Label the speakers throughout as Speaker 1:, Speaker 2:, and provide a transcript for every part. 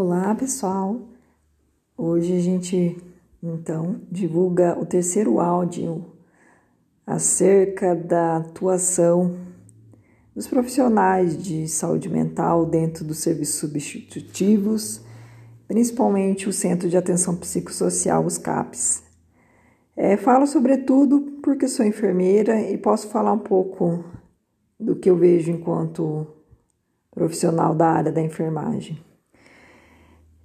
Speaker 1: Olá, pessoal. Hoje a gente então divulga o terceiro áudio acerca da atuação dos profissionais de saúde mental dentro dos serviços substitutivos, principalmente o Centro de Atenção Psicossocial, os CAPs. É, falo sobretudo porque sou enfermeira e posso falar um pouco do que eu vejo enquanto profissional da área da enfermagem.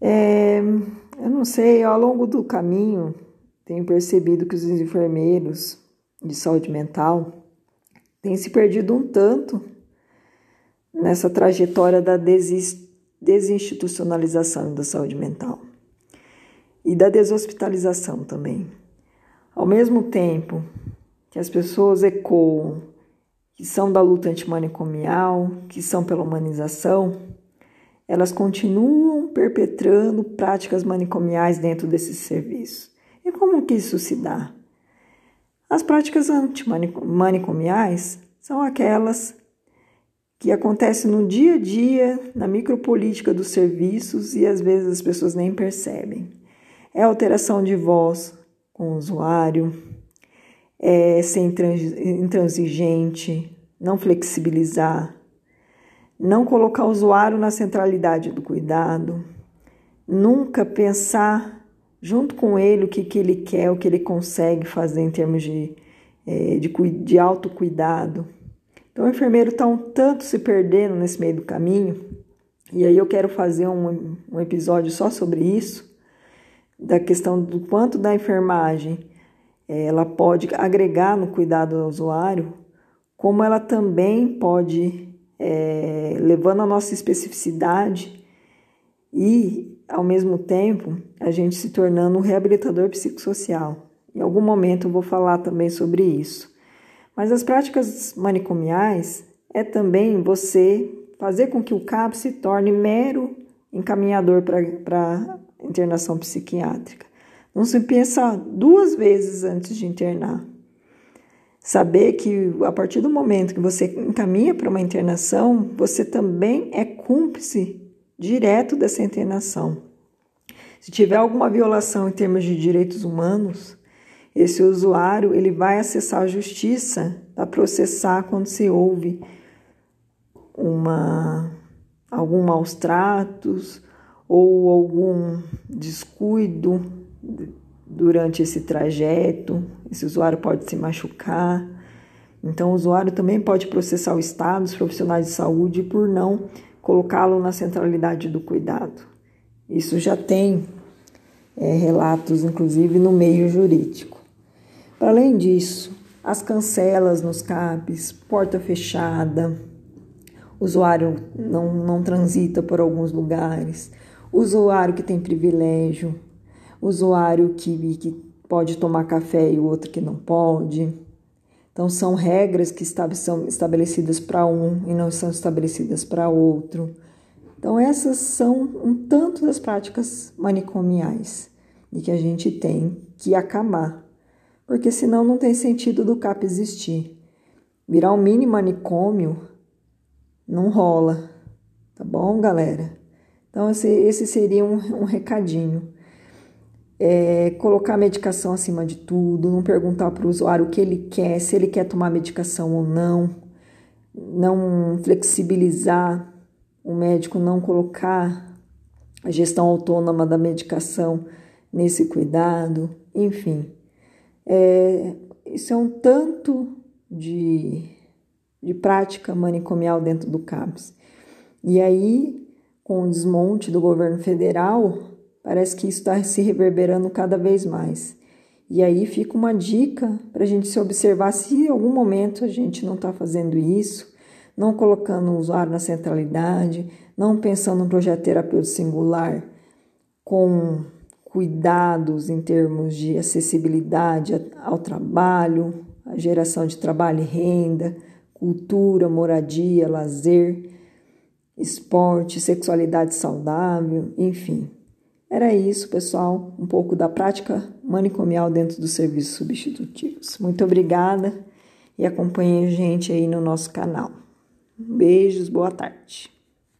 Speaker 1: É, eu não sei, ao longo do caminho tenho percebido que os enfermeiros de saúde mental têm se perdido um tanto nessa trajetória da desinstitucionalização da saúde mental e da deshospitalização também. Ao mesmo tempo que as pessoas ecoam que são da luta antimanicomial, que são pela humanização, elas continuam perpetrando práticas manicomiais dentro desses serviços. E como que isso se dá? As práticas antimanicomiais são aquelas que acontecem no dia a dia, na micropolítica dos serviços e às vezes as pessoas nem percebem. É alteração de voz com o usuário, é ser intransigente, não flexibilizar, não colocar o usuário na centralidade do cuidado, nunca pensar junto com ele o que, que ele quer, o que ele consegue fazer em termos de, é, de, de autocuidado. Então, o enfermeiro está um tanto se perdendo nesse meio do caminho, e aí eu quero fazer um, um episódio só sobre isso, da questão do quanto da enfermagem é, ela pode agregar no cuidado do usuário, como ela também pode é, levando a nossa especificidade e, ao mesmo tempo, a gente se tornando um reabilitador psicossocial. Em algum momento eu vou falar também sobre isso. Mas as práticas manicomiais é também você fazer com que o CAP se torne mero encaminhador para internação psiquiátrica. Não se pensa duas vezes antes de internar. Saber que a partir do momento que você encaminha para uma internação, você também é cúmplice direto dessa internação. Se tiver alguma violação em termos de direitos humanos, esse usuário ele vai acessar a justiça para processar quando se houve uma algum maus tratos ou algum descuido durante esse trajeto, esse usuário pode se machucar. Então, o usuário também pode processar o Estado, os profissionais de saúde, por não colocá-lo na centralidade do cuidado. Isso já tem é, relatos, inclusive, no meio jurídico. Para além disso, as cancelas nos CAPs, porta fechada, usuário não, não transita por alguns lugares, usuário que tem privilégio, usuário que, que pode tomar café e o outro que não pode. Então, são regras que são estabelecidas para um e não são estabelecidas para outro. Então, essas são um tanto das práticas manicomiais e que a gente tem que acabar, porque senão não tem sentido do CAP existir. Virar um mini manicômio não rola, tá bom, galera? Então, esse, esse seria um, um recadinho é, colocar a medicação acima de tudo, não perguntar para o usuário o que ele quer, se ele quer tomar medicação ou não, não flexibilizar o médico, não colocar a gestão autônoma da medicação nesse cuidado, enfim. É, isso é um tanto de, de prática manicomial dentro do CAPS. E aí, com o desmonte do governo federal, Parece que isso está se reverberando cada vez mais. E aí fica uma dica para a gente se observar se em algum momento a gente não está fazendo isso, não colocando o usuário na centralidade, não pensando no projeto terapêutico singular com cuidados em termos de acessibilidade ao trabalho, a geração de trabalho e renda, cultura, moradia, lazer, esporte, sexualidade saudável, enfim. Era isso, pessoal, um pouco da prática manicomial dentro dos serviços substitutivos. Muito obrigada e acompanhe a gente aí no nosso canal. Beijos, boa tarde.